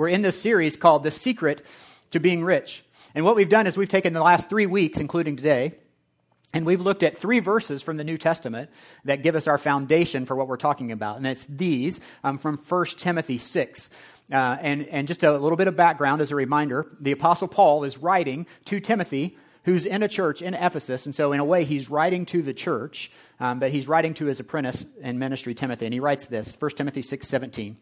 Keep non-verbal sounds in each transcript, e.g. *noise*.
We're in this series called The Secret to Being Rich. And what we've done is we've taken the last three weeks, including today, and we've looked at three verses from the New Testament that give us our foundation for what we're talking about. And it's these um, from 1 Timothy 6. Uh, and, and just a little bit of background as a reminder the Apostle Paul is writing to Timothy, who's in a church in Ephesus. And so, in a way, he's writing to the church, um, but he's writing to his apprentice in ministry, Timothy. And he writes this 1 Timothy 6 17.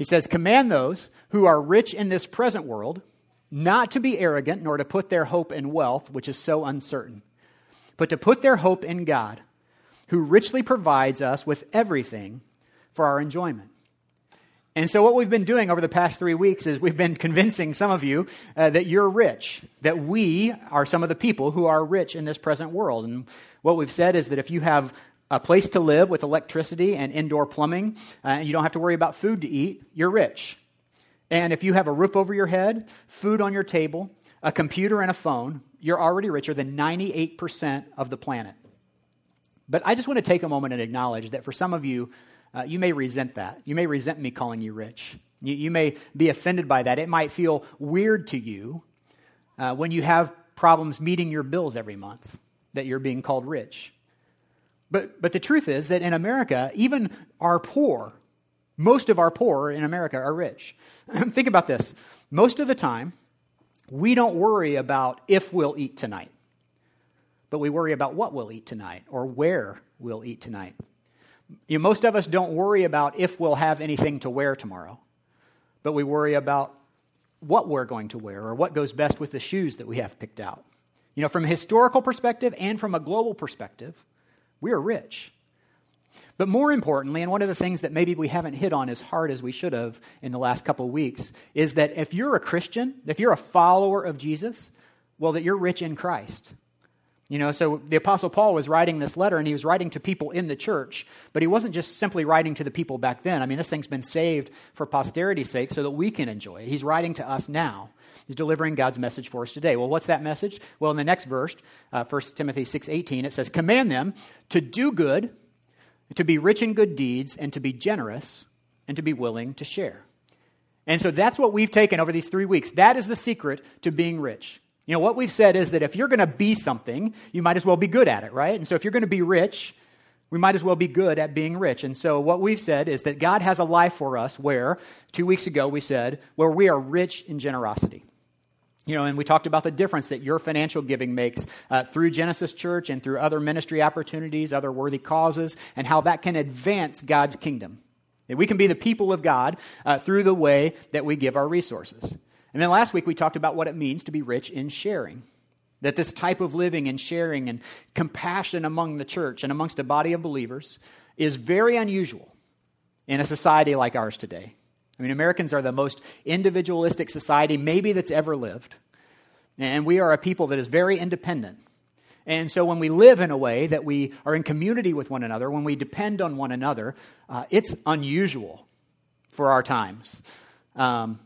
He says, Command those who are rich in this present world not to be arrogant, nor to put their hope in wealth, which is so uncertain, but to put their hope in God, who richly provides us with everything for our enjoyment. And so, what we've been doing over the past three weeks is we've been convincing some of you uh, that you're rich, that we are some of the people who are rich in this present world. And what we've said is that if you have a place to live with electricity and indoor plumbing, uh, and you don't have to worry about food to eat, you're rich. And if you have a roof over your head, food on your table, a computer, and a phone, you're already richer than 98% of the planet. But I just want to take a moment and acknowledge that for some of you, uh, you may resent that. You may resent me calling you rich. You, you may be offended by that. It might feel weird to you uh, when you have problems meeting your bills every month that you're being called rich. But, but the truth is that in America, even our poor, most of our poor in America are rich. *clears throat* Think about this. Most of the time, we don't worry about if we'll eat tonight, but we worry about what we'll eat tonight or where we'll eat tonight. You know, most of us don't worry about if we'll have anything to wear tomorrow, but we worry about what we're going to wear or what goes best with the shoes that we have picked out. You know, from a historical perspective and from a global perspective, we are rich. But more importantly, and one of the things that maybe we haven't hit on as hard as we should have in the last couple of weeks, is that if you're a Christian, if you're a follower of Jesus, well, that you're rich in Christ. You know, so the Apostle Paul was writing this letter and he was writing to people in the church, but he wasn't just simply writing to the people back then. I mean, this thing's been saved for posterity's sake so that we can enjoy it. He's writing to us now. He's delivering God's message for us today. Well, what's that message? Well, in the next verse, uh, 1 Timothy 6.18, it says, Command them to do good, to be rich in good deeds, and to be generous, and to be willing to share. And so that's what we've taken over these three weeks. That is the secret to being rich. You know, what we've said is that if you're going to be something, you might as well be good at it, right? And so if you're going to be rich, we might as well be good at being rich. And so, what we've said is that God has a life for us where, two weeks ago, we said, where we are rich in generosity. You know, and we talked about the difference that your financial giving makes uh, through Genesis Church and through other ministry opportunities, other worthy causes, and how that can advance God's kingdom. That we can be the people of God uh, through the way that we give our resources. And then last week we talked about what it means to be rich in sharing. That this type of living and sharing and compassion among the church and amongst a body of believers is very unusual in a society like ours today. I mean, Americans are the most individualistic society maybe that's ever lived. And we are a people that is very independent. And so when we live in a way that we are in community with one another, when we depend on one another, uh, it's unusual for our times. Um,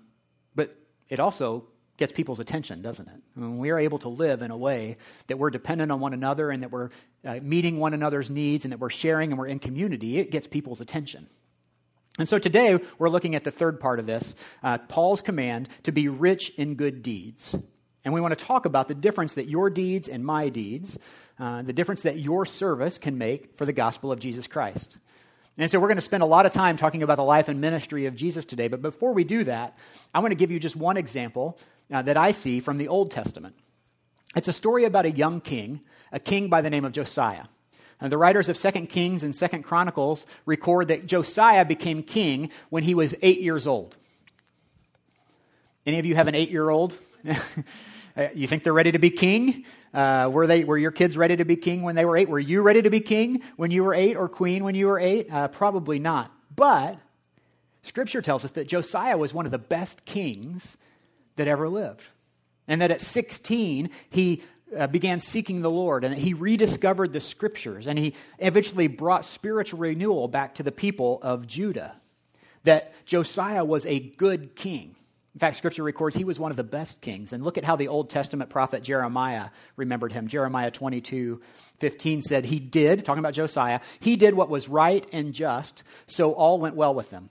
it also gets people's attention, doesn't it? I mean, we are able to live in a way that we're dependent on one another and that we're uh, meeting one another's needs and that we're sharing and we're in community, it gets people's attention. And so today we're looking at the third part of this uh, Paul's command to be rich in good deeds. And we want to talk about the difference that your deeds and my deeds, uh, the difference that your service can make for the gospel of Jesus Christ. And so we're going to spend a lot of time talking about the life and ministry of Jesus today. But before we do that, I want to give you just one example uh, that I see from the Old Testament. It's a story about a young king, a king by the name of Josiah. And the writers of Second Kings and Second Chronicles record that Josiah became king when he was eight years old. Any of you have an eight year old? *laughs* you think they're ready to be king? Uh, were, they, were your kids ready to be king when they were eight? Were you ready to be king when you were eight or queen when you were eight? Uh, probably not. But Scripture tells us that Josiah was one of the best kings that ever lived. And that at 16, he uh, began seeking the Lord and he rediscovered the scriptures and he eventually brought spiritual renewal back to the people of Judah. That Josiah was a good king. In fact, scripture records he was one of the best kings. And look at how the Old Testament prophet Jeremiah remembered him. Jeremiah 22 15 said, He did, talking about Josiah, he did what was right and just, so all went well with them.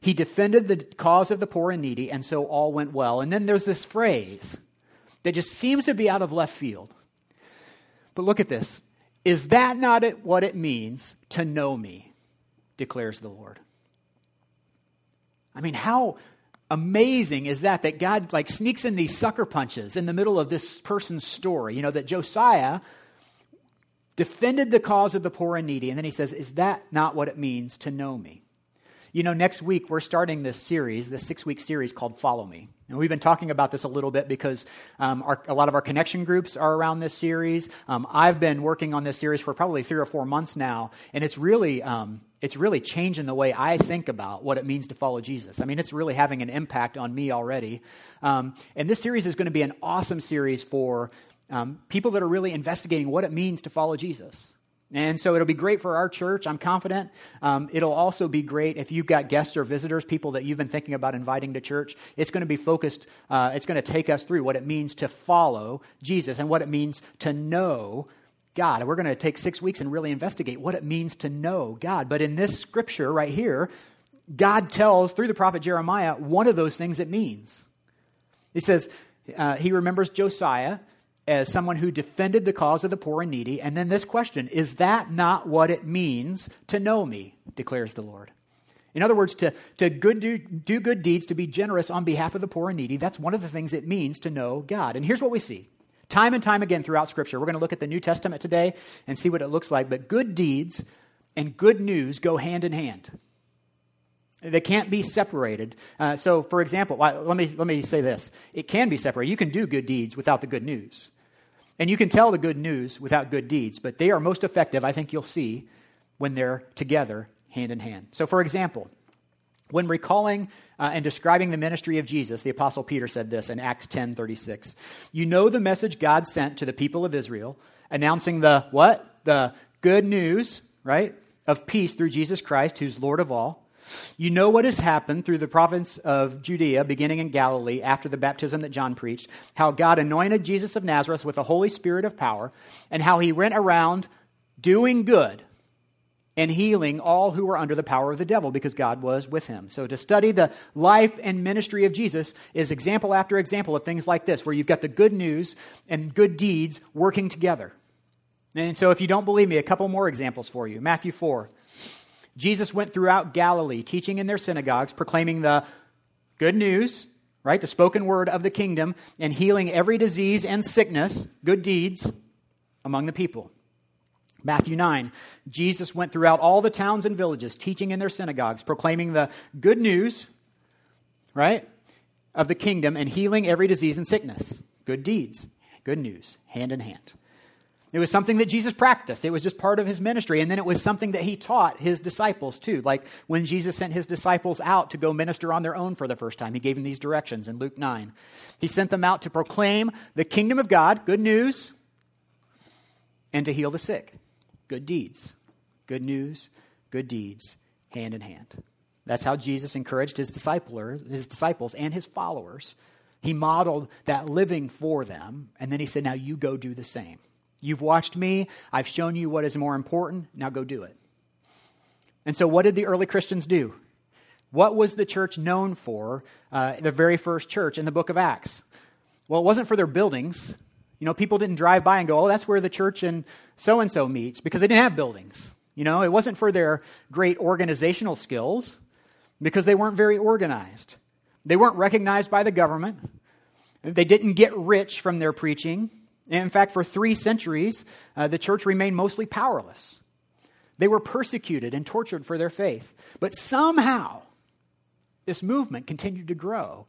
He defended the cause of the poor and needy, and so all went well. And then there's this phrase that just seems to be out of left field. But look at this. Is that not what it means to know me? declares the Lord. I mean, how amazing is that that God like sneaks in these sucker punches in the middle of this person's story, you know, that Josiah defended the cause of the poor and needy and then he says, "Is that not what it means to know me?" You know, next week we're starting this series, this six week series called Follow Me. And we've been talking about this a little bit because um, our, a lot of our connection groups are around this series. Um, I've been working on this series for probably three or four months now, and it's really, um, it's really changing the way I think about what it means to follow Jesus. I mean, it's really having an impact on me already. Um, and this series is going to be an awesome series for um, people that are really investigating what it means to follow Jesus. And so it'll be great for our church, I'm confident. Um, it'll also be great if you've got guests or visitors, people that you've been thinking about inviting to church. It's going to be focused, uh, it's going to take us through what it means to follow Jesus and what it means to know God. And we're going to take six weeks and really investigate what it means to know God. But in this scripture right here, God tells through the prophet Jeremiah one of those things it means. He says, uh, he remembers Josiah as someone who defended the cause of the poor and needy. And then this question Is that not what it means to know me? declares the Lord. In other words, to, to good do, do good deeds, to be generous on behalf of the poor and needy, that's one of the things it means to know God. And here's what we see time and time again throughout Scripture. We're going to look at the New Testament today and see what it looks like. But good deeds and good news go hand in hand. They can't be separated. Uh, so, for example, let me, let me say this it can be separated. You can do good deeds without the good news. And you can tell the good news without good deeds, but they are most effective, I think you'll see, when they're together, hand in hand. So, for example, when recalling uh, and describing the ministry of Jesus, the Apostle Peter said this in Acts 10 36. You know the message God sent to the people of Israel, announcing the what? The good news, right? Of peace through Jesus Christ, who's Lord of all. You know what has happened through the province of Judea, beginning in Galilee, after the baptism that John preached, how God anointed Jesus of Nazareth with the Holy Spirit of power, and how he went around doing good and healing all who were under the power of the devil because God was with him. So, to study the life and ministry of Jesus is example after example of things like this, where you've got the good news and good deeds working together. And so, if you don't believe me, a couple more examples for you. Matthew 4. Jesus went throughout Galilee, teaching in their synagogues, proclaiming the good news, right? The spoken word of the kingdom, and healing every disease and sickness, good deeds, among the people. Matthew 9, Jesus went throughout all the towns and villages, teaching in their synagogues, proclaiming the good news, right, of the kingdom, and healing every disease and sickness. Good deeds, good news, hand in hand. It was something that Jesus practiced. It was just part of his ministry. And then it was something that he taught his disciples too. Like when Jesus sent his disciples out to go minister on their own for the first time, he gave them these directions in Luke 9. He sent them out to proclaim the kingdom of God, good news, and to heal the sick, good deeds. Good news, good deeds, hand in hand. That's how Jesus encouraged his, discipler, his disciples and his followers. He modeled that living for them, and then he said, Now you go do the same. You've watched me. I've shown you what is more important. Now go do it. And so, what did the early Christians do? What was the church known for, uh, the very first church in the book of Acts? Well, it wasn't for their buildings. You know, people didn't drive by and go, oh, that's where the church and so and so meets, because they didn't have buildings. You know, it wasn't for their great organizational skills, because they weren't very organized. They weren't recognized by the government. They didn't get rich from their preaching. In fact, for three centuries, uh, the church remained mostly powerless. They were persecuted and tortured for their faith. But somehow, this movement continued to grow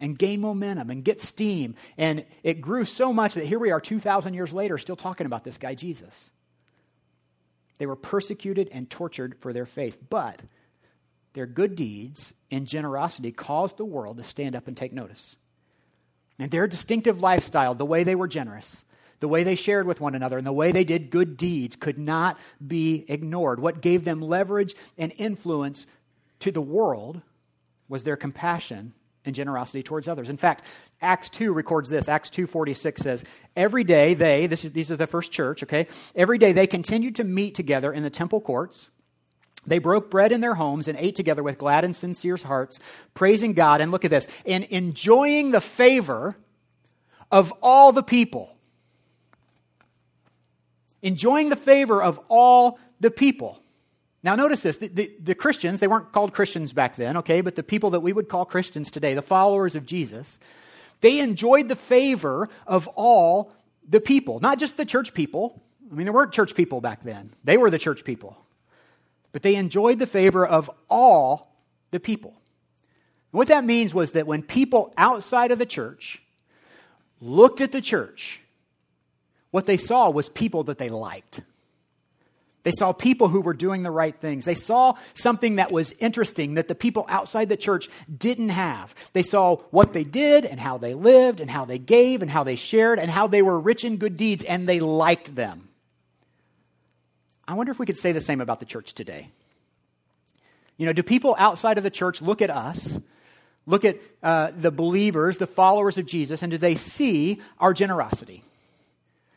and gain momentum and get steam. And it grew so much that here we are 2,000 years later still talking about this guy, Jesus. They were persecuted and tortured for their faith, but their good deeds and generosity caused the world to stand up and take notice. And their distinctive lifestyle, the way they were generous, the way they shared with one another, and the way they did good deeds could not be ignored. What gave them leverage and influence to the world was their compassion and generosity towards others. In fact, Acts 2 records this. Acts 2:46 says, "Every day they, this is these are the first church, okay? Every day they continued to meet together in the temple courts. They broke bread in their homes and ate together with glad and sincere hearts, praising God. And look at this, and enjoying the favor of all the people. Enjoying the favor of all the people. Now, notice this the, the, the, Christians, they weren't called Christians back then, okay, but the people that we would call Christians today, the followers of Jesus, they enjoyed the favor of all the people, not just the church people. I mean, there weren't church people back then, they were the church people. But they enjoyed the favor of all the people. And what that means was that when people outside of the church looked at the church, what they saw was people that they liked. They saw people who were doing the right things. They saw something that was interesting that the people outside the church didn't have. They saw what they did and how they lived and how they gave and how they shared and how they were rich in good deeds and they liked them. I wonder if we could say the same about the church today. You know, do people outside of the church look at us, look at uh, the believers, the followers of Jesus, and do they see our generosity?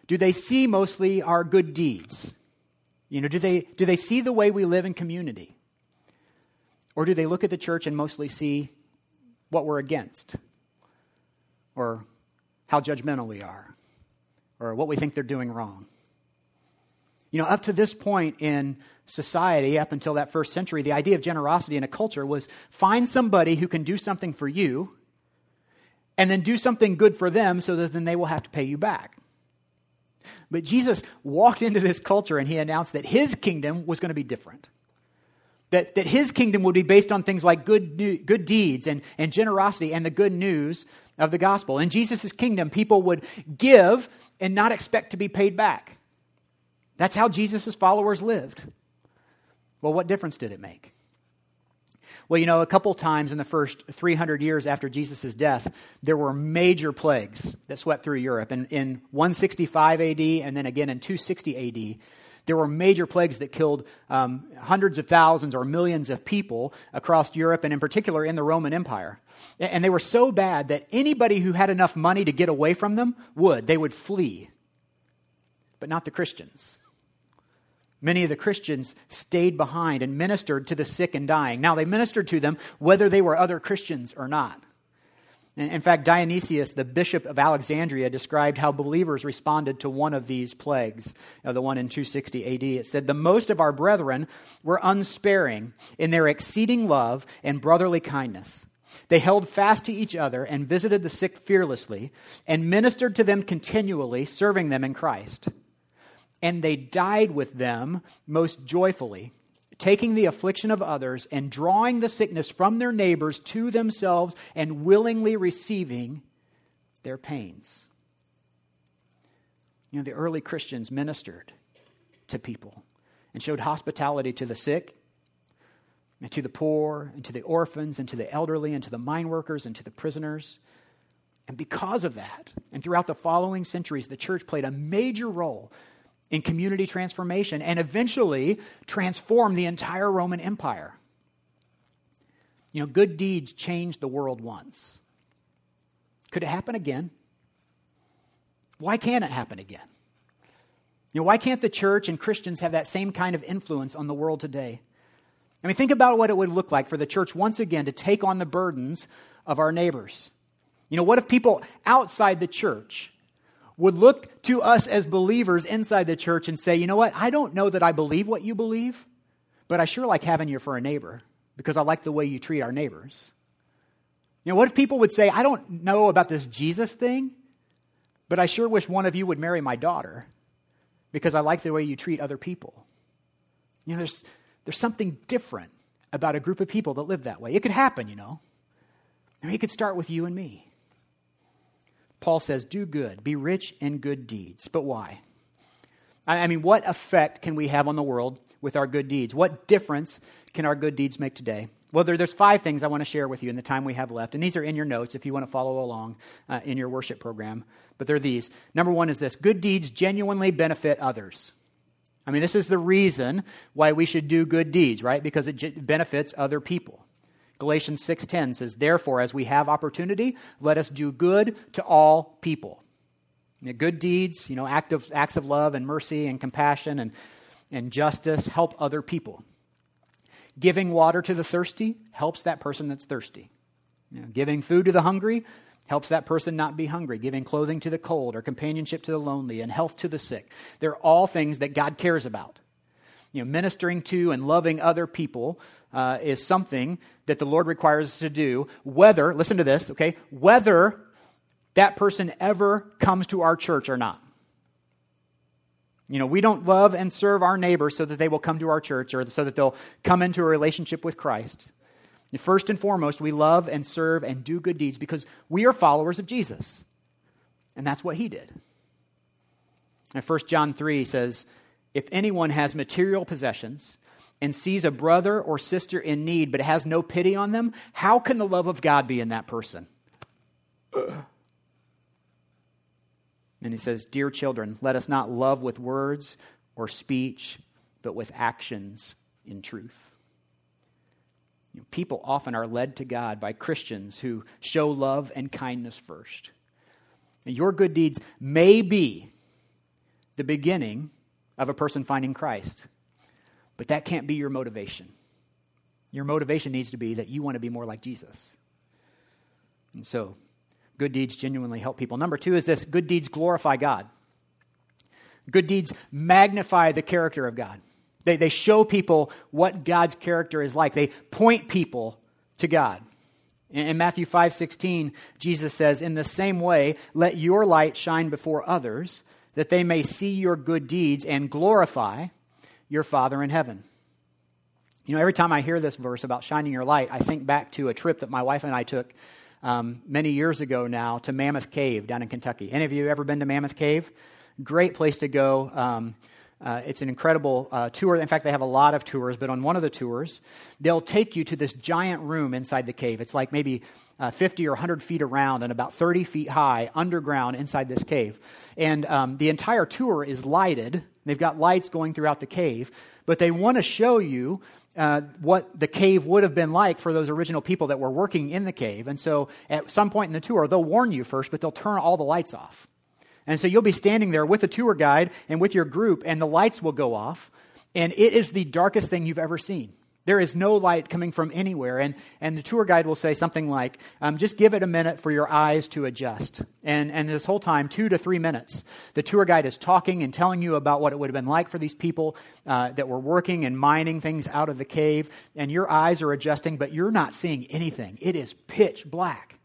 Do they see mostly our good deeds? You know, do they, do they see the way we live in community? Or do they look at the church and mostly see what we're against? Or how judgmental we are? Or what we think they're doing wrong? You know, up to this point in society, up until that first century, the idea of generosity in a culture was find somebody who can do something for you and then do something good for them so that then they will have to pay you back. But Jesus walked into this culture and he announced that his kingdom was going to be different. That, that his kingdom would be based on things like good, good deeds and, and generosity and the good news of the gospel. In Jesus' kingdom, people would give and not expect to be paid back. That's how Jesus' followers lived. Well, what difference did it make? Well, you know, a couple times in the first 300 years after Jesus' death, there were major plagues that swept through Europe. And in 165 AD and then again in 260 AD, there were major plagues that killed um, hundreds of thousands or millions of people across Europe and, in particular, in the Roman Empire. And they were so bad that anybody who had enough money to get away from them would. They would flee. But not the Christians. Many of the Christians stayed behind and ministered to the sick and dying. Now, they ministered to them whether they were other Christians or not. In fact, Dionysius, the bishop of Alexandria, described how believers responded to one of these plagues, uh, the one in 260 AD. It said, The most of our brethren were unsparing in their exceeding love and brotherly kindness. They held fast to each other and visited the sick fearlessly and ministered to them continually, serving them in Christ and they died with them most joyfully, taking the affliction of others and drawing the sickness from their neighbors to themselves and willingly receiving their pains. You know, the early Christians ministered to people and showed hospitality to the sick and to the poor and to the orphans and to the elderly and to the mine workers and to the prisoners. And because of that, and throughout the following centuries, the church played a major role in community transformation and eventually transform the entire Roman Empire. You know, good deeds changed the world once. Could it happen again? Why can't it happen again? You know, why can't the church and Christians have that same kind of influence on the world today? I mean, think about what it would look like for the church once again to take on the burdens of our neighbors. You know, what if people outside the church would look to us as believers inside the church and say, you know what, I don't know that I believe what you believe, but I sure like having you for a neighbor because I like the way you treat our neighbors. You know, what if people would say, I don't know about this Jesus thing, but I sure wish one of you would marry my daughter because I like the way you treat other people? You know, there's, there's something different about a group of people that live that way. It could happen, you know. I mean, it could start with you and me. Paul says, Do good, be rich in good deeds. But why? I mean, what effect can we have on the world with our good deeds? What difference can our good deeds make today? Well, there, there's five things I want to share with you in the time we have left. And these are in your notes if you want to follow along uh, in your worship program. But they're these. Number one is this good deeds genuinely benefit others. I mean, this is the reason why we should do good deeds, right? Because it benefits other people. Galatians 6:10 says, "Therefore, as we have opportunity, let us do good to all people." Good deeds, you know, act of, acts of love and mercy and compassion and, and justice help other people. Giving water to the thirsty helps that person that's thirsty. You know, giving food to the hungry helps that person not be hungry. Giving clothing to the cold or companionship to the lonely and health to the sick. They're all things that God cares about. You know, ministering to and loving other people uh, is something that the Lord requires us to do, whether, listen to this, okay, whether that person ever comes to our church or not. You know, we don't love and serve our neighbors so that they will come to our church or so that they'll come into a relationship with Christ. First and foremost, we love and serve and do good deeds because we are followers of Jesus. And that's what he did. And 1 John 3 says, If anyone has material possessions and sees a brother or sister in need but has no pity on them, how can the love of God be in that person? And he says, Dear children, let us not love with words or speech, but with actions in truth. You know, people often are led to God by Christians who show love and kindness first. And your good deeds may be the beginning of a person finding Christ, but that can't be your motivation. Your motivation needs to be that you want to be more like Jesus. And so, good deeds genuinely help people. Number two is this good deeds glorify God. Good deeds magnify the character of God. They, they show people what God's character is like. They point people to God. In, in Matthew 5 16, Jesus says, In the same way, let your light shine before others, that they may see your good deeds and glorify your Father in heaven. You know, every time I hear this verse about shining your light, I think back to a trip that my wife and I took um, many years ago now to Mammoth Cave down in Kentucky. Any of you ever been to Mammoth Cave? Great place to go. Um, uh, it's an incredible uh, tour. In fact, they have a lot of tours, but on one of the tours, they'll take you to this giant room inside the cave. It's like maybe uh, 50 or 100 feet around and about 30 feet high underground inside this cave. And um, the entire tour is lighted. They've got lights going throughout the cave, but they want to show you uh, what the cave would have been like for those original people that were working in the cave. And so at some point in the tour, they'll warn you first, but they'll turn all the lights off. And so you'll be standing there with a tour guide and with your group, and the lights will go off. And it is the darkest thing you've ever seen. There is no light coming from anywhere. And, and the tour guide will say something like, um, just give it a minute for your eyes to adjust. And, and this whole time, two to three minutes, the tour guide is talking and telling you about what it would have been like for these people uh, that were working and mining things out of the cave. And your eyes are adjusting, but you're not seeing anything. It is pitch black.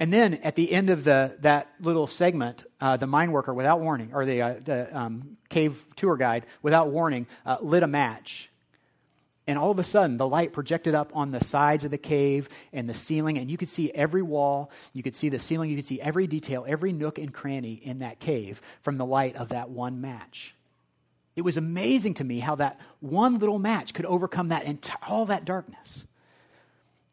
And then at the end of the, that little segment, uh, the mine worker, without warning, or the, uh, the um, cave tour guide, without warning, uh, lit a match. And all of a sudden, the light projected up on the sides of the cave and the ceiling, and you could see every wall, you could see the ceiling, you could see every detail, every nook and cranny in that cave from the light of that one match. It was amazing to me how that one little match could overcome that ent- all that darkness.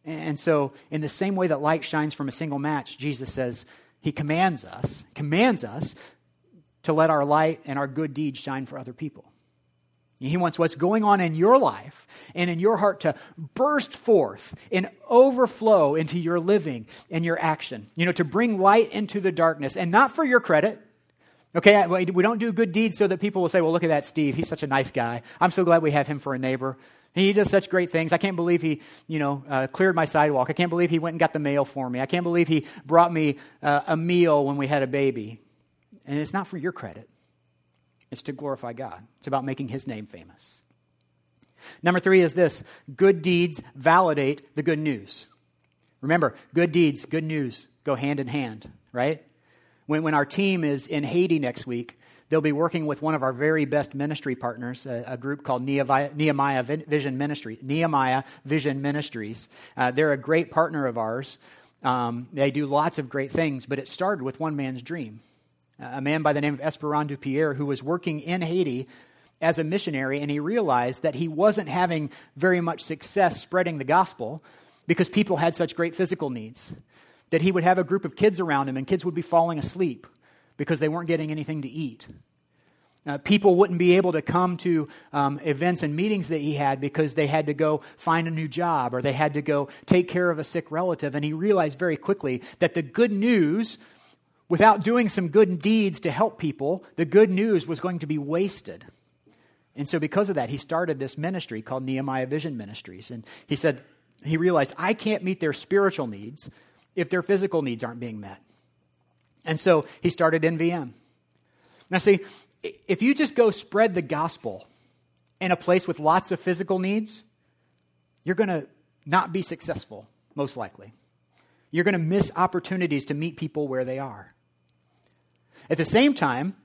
And so, in the same way that light shines from a single match, Jesus says, He commands us, commands us to let our light and our good deeds shine for other people. He wants what's going on in your life and in your heart to burst forth and overflow into your living and your action. You know, to bring light into the darkness and not for your credit. Okay, we don't do good deeds so that people will say, well, look at that Steve. He's such a nice guy. I'm so glad we have him for a neighbor. He does such great things. I can't believe he, you know, uh, cleared my sidewalk. I can't believe he went and got the mail for me. I can't believe he brought me uh, a meal when we had a baby. And it's not for your credit. It's to glorify God. It's about making his name famous. Number three is this good deeds validate the good news. Remember, good deeds, good news go hand in hand, right? When, when our team is in Haiti next week, They'll be working with one of our very best ministry partners, a, a group called Nehemiah, Nehemiah, Vision Ministry, Nehemiah Vision Ministries. Uh, they're a great partner of ours. Um, they do lots of great things, but it started with one man's dream. A man by the name of Esperandieu Pierre who was working in Haiti as a missionary, and he realized that he wasn't having very much success spreading the gospel because people had such great physical needs. That he would have a group of kids around him, and kids would be falling asleep because they weren't getting anything to eat. Uh, people wouldn't be able to come to um, events and meetings that he had because they had to go find a new job or they had to go take care of a sick relative. And he realized very quickly that the good news, without doing some good deeds to help people, the good news was going to be wasted. And so, because of that, he started this ministry called Nehemiah Vision Ministries. And he said, he realized, I can't meet their spiritual needs if their physical needs aren't being met. And so, he started NVM. Now, see, if you just go spread the gospel in a place with lots of physical needs, you're going to not be successful, most likely. You're going to miss opportunities to meet people where they are. At the same time,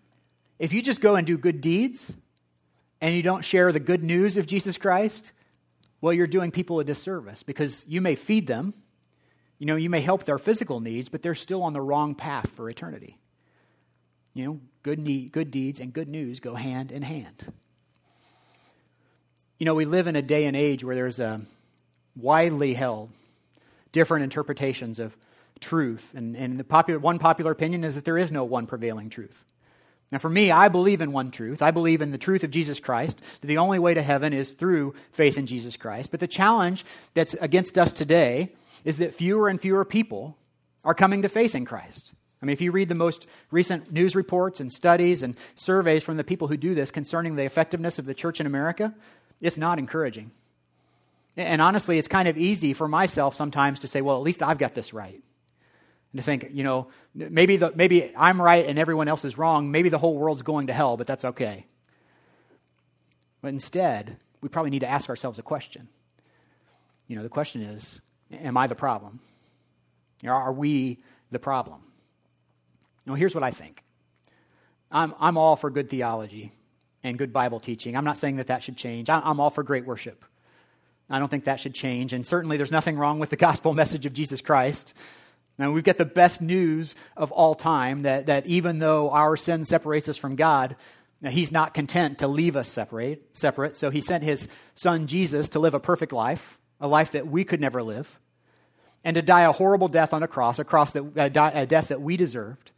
if you just go and do good deeds and you don't share the good news of Jesus Christ, well, you're doing people a disservice because you may feed them, you know, you may help their physical needs, but they're still on the wrong path for eternity. You know, good, need, good deeds and good news go hand in hand. You know, we live in a day and age where there's a widely held different interpretations of truth. And, and the popular, one popular opinion is that there is no one prevailing truth. Now, for me, I believe in one truth. I believe in the truth of Jesus Christ, that the only way to heaven is through faith in Jesus Christ. But the challenge that's against us today is that fewer and fewer people are coming to faith in Christ. I mean, if you read the most recent news reports and studies and surveys from the people who do this concerning the effectiveness of the church in America, it's not encouraging. And honestly, it's kind of easy for myself sometimes to say, well, at least I've got this right and to think, you know, maybe, the, maybe I'm right and everyone else is wrong. Maybe the whole world's going to hell, but that's okay. But instead, we probably need to ask ourselves a question. You know, the question is Am I the problem? Are we the problem? Now, here's what I think I'm, I'm all for good theology and good Bible teaching. I'm not saying that that should change. I'm all for great worship. I don't think that should change. And certainly, there's nothing wrong with the gospel *laughs* message of Jesus Christ. Now, we've got the best news of all time that, that even though our sin separates us from God, he's not content to leave us separate, separate. So he sent his son Jesus to live a perfect life, a life that we could never live, and to die a horrible death on a cross, a, cross that, a death that we deserved.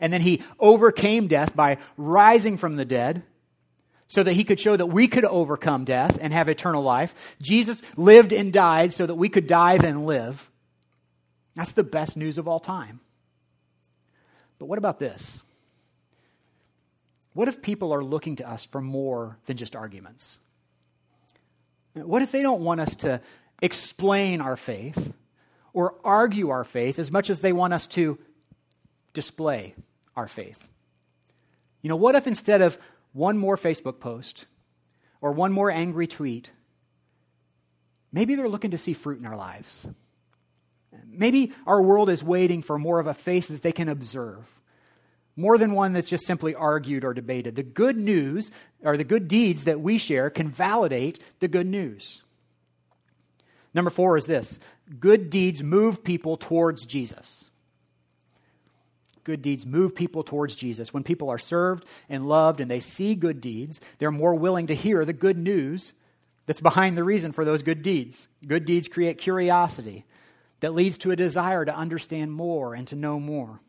And then he overcame death by rising from the dead so that he could show that we could overcome death and have eternal life. Jesus lived and died so that we could die and live. That's the best news of all time. But what about this? What if people are looking to us for more than just arguments? What if they don't want us to explain our faith or argue our faith as much as they want us to display our faith? You know, what if instead of one more Facebook post or one more angry tweet, maybe they're looking to see fruit in our lives? Maybe our world is waiting for more of a faith that they can observe, more than one that's just simply argued or debated. The good news, or the good deeds that we share, can validate the good news. Number four is this good deeds move people towards Jesus. Good deeds move people towards Jesus. When people are served and loved and they see good deeds, they're more willing to hear the good news that's behind the reason for those good deeds. Good deeds create curiosity that leads to a desire to understand more and to know more.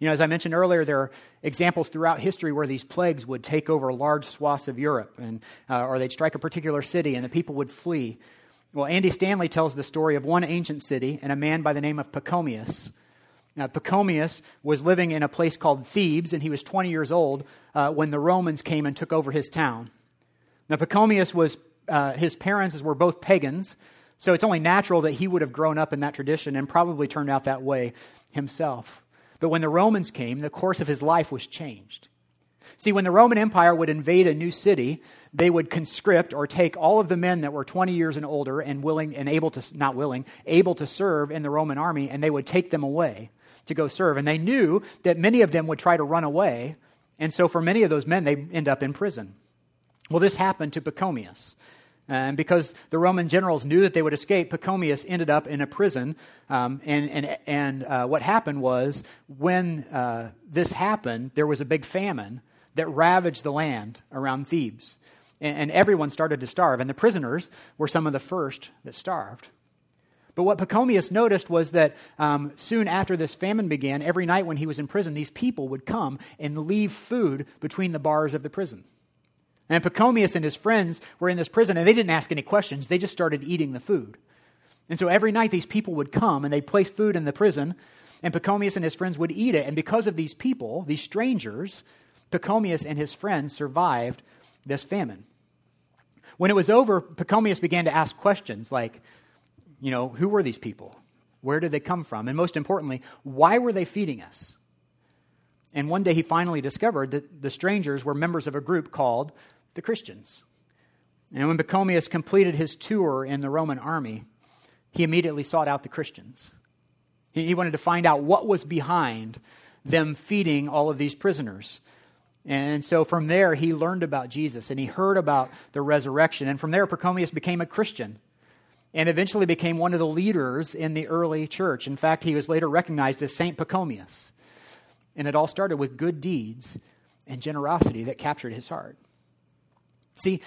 You know, as I mentioned earlier, there are examples throughout history where these plagues would take over large swaths of Europe, and, uh, or they'd strike a particular city and the people would flee. Well, Andy Stanley tells the story of one ancient city and a man by the name of Pachomius. Now, Pachomius was living in a place called Thebes, and he was 20 years old uh, when the Romans came and took over his town. Now, Pachomius was, uh, his parents were both pagans, so it's only natural that he would have grown up in that tradition and probably turned out that way himself. But when the Romans came, the course of his life was changed. See, when the Roman Empire would invade a new city, they would conscript or take all of the men that were 20 years and older and willing and able to, not willing, able to serve in the Roman army, and they would take them away to go serve. And they knew that many of them would try to run away. And so for many of those men, they end up in prison. Well, this happened to Pachomius. And because the Roman generals knew that they would escape, Pachomius ended up in a prison. Um, and and, and uh, what happened was, when uh, this happened, there was a big famine that ravaged the land around Thebes. And, and everyone started to starve. And the prisoners were some of the first that starved. But what Pachomius noticed was that um, soon after this famine began, every night when he was in prison, these people would come and leave food between the bars of the prison. And Pachomius and his friends were in this prison, and they didn't ask any questions. They just started eating the food. And so every night these people would come and they'd place food in the prison, and Pachomius and his friends would eat it. And because of these people, these strangers, Pachomius and his friends survived this famine. When it was over, Pachomius began to ask questions like, you know, who were these people? Where did they come from? And most importantly, why were they feeding us? And one day he finally discovered that the strangers were members of a group called the Christians. And when Pachomius completed his tour in the Roman army, he immediately sought out the Christians. He wanted to find out what was behind them feeding all of these prisoners. And so from there, he learned about Jesus and he heard about the resurrection. And from there, Pachomius became a Christian and eventually became one of the leaders in the early church. In fact, he was later recognized as Saint Pachomius. And it all started with good deeds and generosity that captured his heart. See,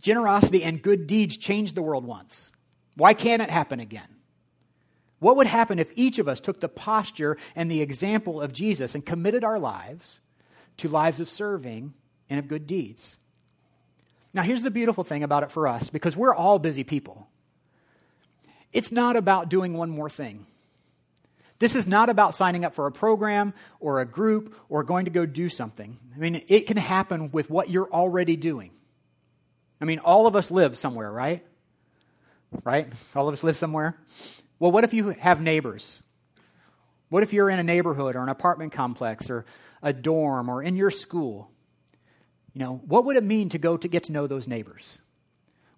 generosity and good deeds changed the world once. Why can't it happen again? What would happen if each of us took the posture and the example of Jesus and committed our lives to lives of serving and of good deeds? Now, here's the beautiful thing about it for us because we're all busy people. It's not about doing one more thing. This is not about signing up for a program or a group or going to go do something. I mean, it can happen with what you're already doing. I mean, all of us live somewhere, right? Right? All of us live somewhere. Well, what if you have neighbors? What if you're in a neighborhood or an apartment complex or a dorm or in your school? You know, what would it mean to go to get to know those neighbors?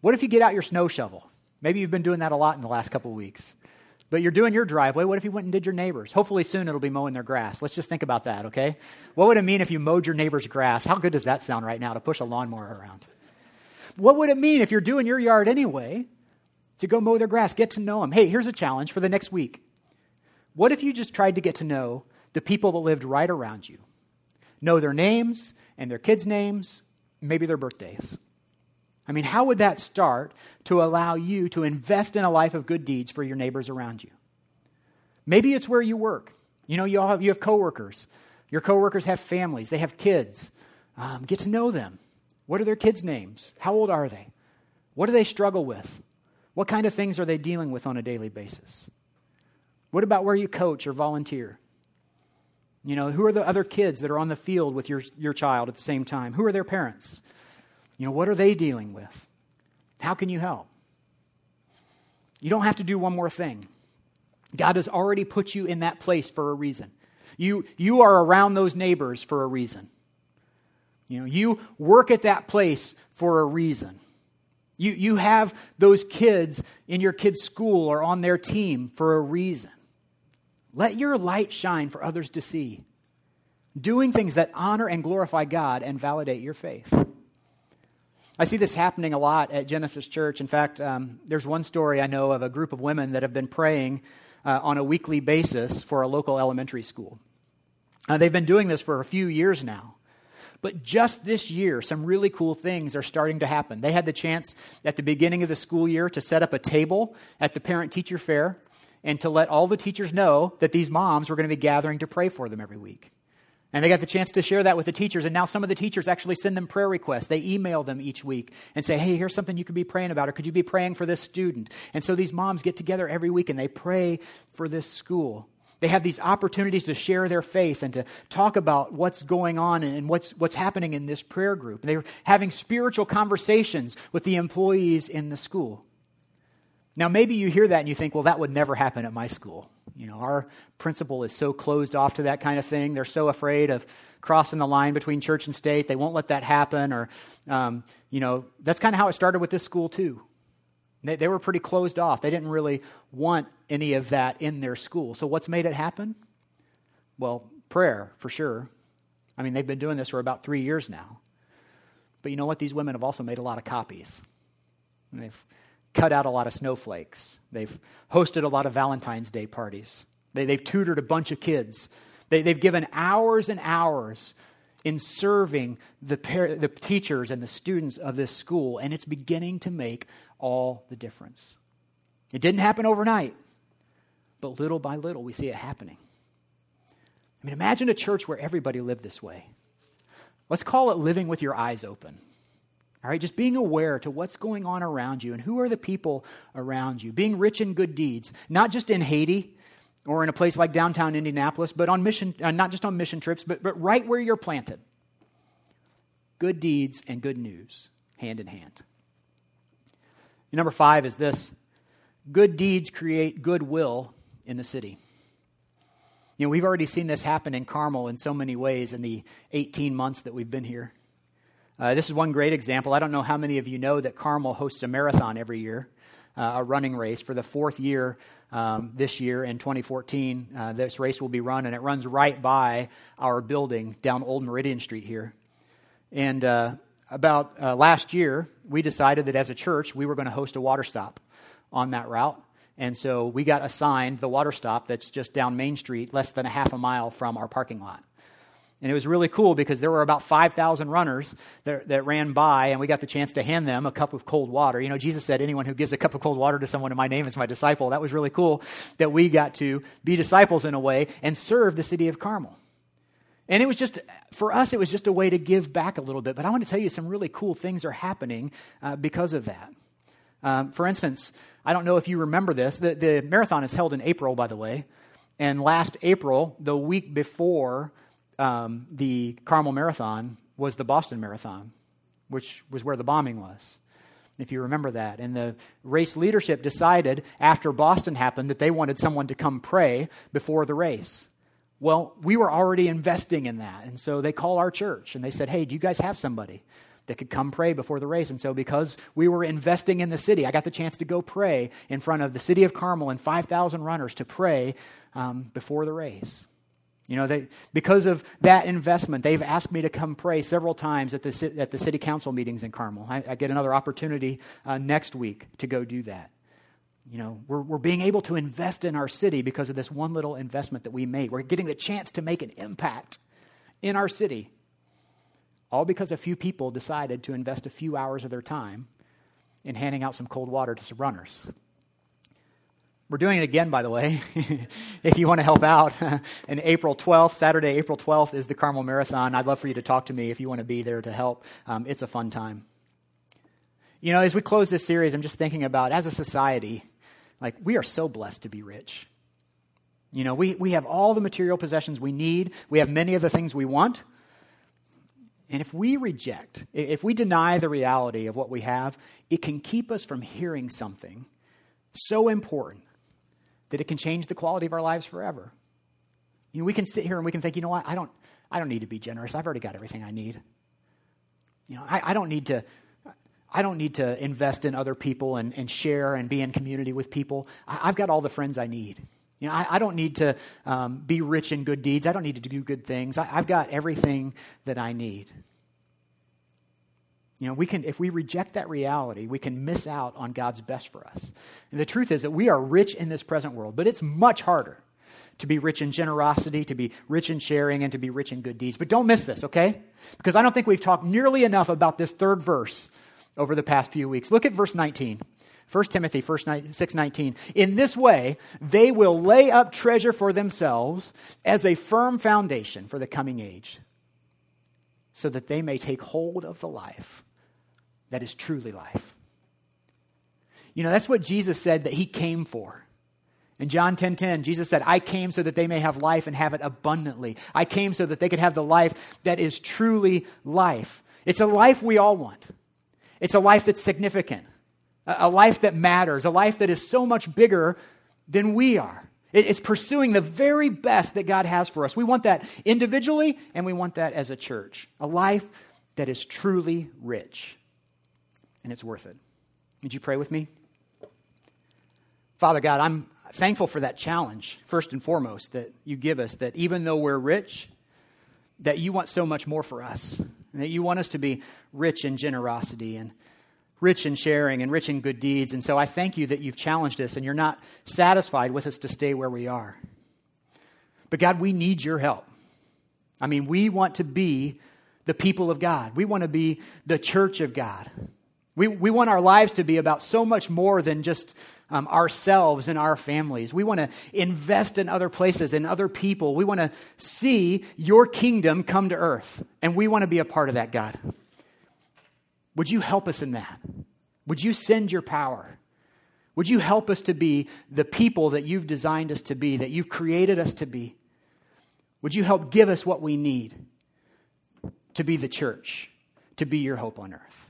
What if you get out your snow shovel? Maybe you've been doing that a lot in the last couple of weeks. But you're doing your driveway. What if you went and did your neighbors? Hopefully soon it'll be mowing their grass. Let's just think about that, okay? What would it mean if you mowed your neighbor's grass? How good does that sound right now to push a lawnmower around? What would it mean if you're doing your yard anyway to go mow their grass, get to know them? Hey, here's a challenge for the next week. What if you just tried to get to know the people that lived right around you? Know their names and their kids' names, maybe their birthdays. I mean, how would that start to allow you to invest in a life of good deeds for your neighbors around you? Maybe it's where you work. You know, you all have, you have coworkers. Your coworkers have families, they have kids. Um, get to know them. What are their kids' names? How old are they? What do they struggle with? What kind of things are they dealing with on a daily basis? What about where you coach or volunteer? You know, who are the other kids that are on the field with your, your child at the same time? Who are their parents? You know, what are they dealing with? How can you help? You don't have to do one more thing. God has already put you in that place for a reason. You, you are around those neighbors for a reason. You know, you work at that place for a reason. You, you have those kids in your kids' school or on their team for a reason. Let your light shine for others to see, doing things that honor and glorify God and validate your faith. I see this happening a lot at Genesis Church. In fact, um, there's one story I know of a group of women that have been praying uh, on a weekly basis for a local elementary school. Uh, they've been doing this for a few years now. But just this year, some really cool things are starting to happen. They had the chance at the beginning of the school year to set up a table at the parent teacher fair and to let all the teachers know that these moms were going to be gathering to pray for them every week. And they got the chance to share that with the teachers. And now some of the teachers actually send them prayer requests. They email them each week and say, hey, here's something you could be praying about, or could you be praying for this student? And so these moms get together every week and they pray for this school. They have these opportunities to share their faith and to talk about what's going on and what's, what's happening in this prayer group. They're having spiritual conversations with the employees in the school. Now, maybe you hear that and you think, well, that would never happen at my school. You know, our principal is so closed off to that kind of thing. They're so afraid of crossing the line between church and state. They won't let that happen. Or, um, you know, that's kind of how it started with this school, too. They, they were pretty closed off. They didn't really want any of that in their school. So, what's made it happen? Well, prayer, for sure. I mean, they've been doing this for about three years now. But you know what? These women have also made a lot of copies. And they've cut out a lot of snowflakes. They've hosted a lot of Valentine's Day parties. They, have tutored a bunch of kids. They, have given hours and hours in serving the, par- the teachers and the students of this school, and it's beginning to make all the difference. It didn't happen overnight, but little by little we see it happening. I mean, imagine a church where everybody lived this way. Let's call it living with your eyes open. All right, just being aware to what's going on around you and who are the people around you. Being rich in good deeds, not just in Haiti or in a place like downtown Indianapolis, but on mission, uh, not just on mission trips, but, but right where you're planted. good deeds and good news hand in hand. Number five is this good deeds create goodwill in the city. You know, we've already seen this happen in Carmel in so many ways in the 18 months that we've been here. Uh, this is one great example. I don't know how many of you know that Carmel hosts a marathon every year, uh, a running race for the fourth year um, this year in 2014. Uh, this race will be run, and it runs right by our building down Old Meridian Street here. And uh, about uh, last year, we decided that as a church, we were going to host a water stop on that route. And so we got assigned the water stop that's just down Main Street, less than a half a mile from our parking lot. And it was really cool because there were about 5,000 runners that, that, ran by, and we got the chance to hand them a cup of cold water. You know, Jesus said, Anyone who gives a cup of cold water to someone in my name is my disciple. That was really cool that we got to be disciples in a way and serve the city of Carmel. And it was just, for us, it was just a way to give back a little bit. But I want to tell you some really cool things are happening uh, because of that. Um, for instance, I don't know if you remember this. The, the marathon is held in April, by the way. And last April, the week before um, the Carmel Marathon, was the Boston Marathon, which was where the bombing was if you remember that. And the race leadership decided after Boston happened that they wanted someone to come pray before the race. Well, we were already investing in that. And so they called our church and they said, Hey, do you guys have somebody that could come pray before the race? And so, because we were investing in the city, I got the chance to go pray in front of the city of Carmel and 5,000 runners to pray um, before the race. You know, they, because of that investment, they've asked me to come pray several times at the, at the city council meetings in Carmel. I, I get another opportunity uh, next week to go do that. You know, we're, we're being able to invest in our city because of this one little investment that we made. We're getting the chance to make an impact in our city, all because a few people decided to invest a few hours of their time in handing out some cold water to some runners. We're doing it again, by the way, *laughs* if you want to help out. *laughs* and April 12th, Saturday, April 12th, is the Carmel Marathon. I'd love for you to talk to me if you want to be there to help. Um, it's a fun time. You know, as we close this series, I'm just thinking about as a society, like, we are so blessed to be rich. You know, we, we have all the material possessions we need, we have many of the things we want. And if we reject, if we deny the reality of what we have, it can keep us from hearing something so important that it can change the quality of our lives forever. You know, we can sit here and we can think, you know what, I don't, I don't need to be generous. I've already got everything I need. You know, I, I don't need to I don't need to invest in other people and, and share and be in community with people. I, have got all the friends I need. You know, I, I don't need to um, be rich in good deeds. I don't need to do good things. I, I've got everything that I need. You know, we can, if we reject that reality, we can miss out on God's best for us. And the truth is that we are rich in this present world, but it's much harder to be rich in generosity, to be rich in sharing, and to be rich in good deeds. But don't miss this, okay? Because I don't think we've talked nearly enough about this third verse over the past few weeks. Look at verse 19. 1 Timothy 6:19 In this way they will lay up treasure for themselves as a firm foundation for the coming age so that they may take hold of the life that is truly life. You know that's what Jesus said that he came for. In John 10:10 10, 10, Jesus said, "I came so that they may have life and have it abundantly. I came so that they could have the life that is truly life." It's a life we all want. It's a life that's significant, a life that matters, a life that is so much bigger than we are. It's pursuing the very best that God has for us. We want that individually, and we want that as a church. A life that is truly rich, and it's worth it. Would you pray with me? Father God, I'm thankful for that challenge, first and foremost, that you give us, that even though we're rich, that you want so much more for us and that you want us to be rich in generosity and rich in sharing and rich in good deeds. And so I thank you that you've challenged us and you're not satisfied with us to stay where we are. But God, we need your help. I mean, we want to be the people of God, we want to be the church of God. We, we want our lives to be about so much more than just um, ourselves and our families. We want to invest in other places and other people. We want to see your kingdom come to earth. And we want to be a part of that, God. Would you help us in that? Would you send your power? Would you help us to be the people that you've designed us to be, that you've created us to be? Would you help give us what we need to be the church? to be your hope on earth.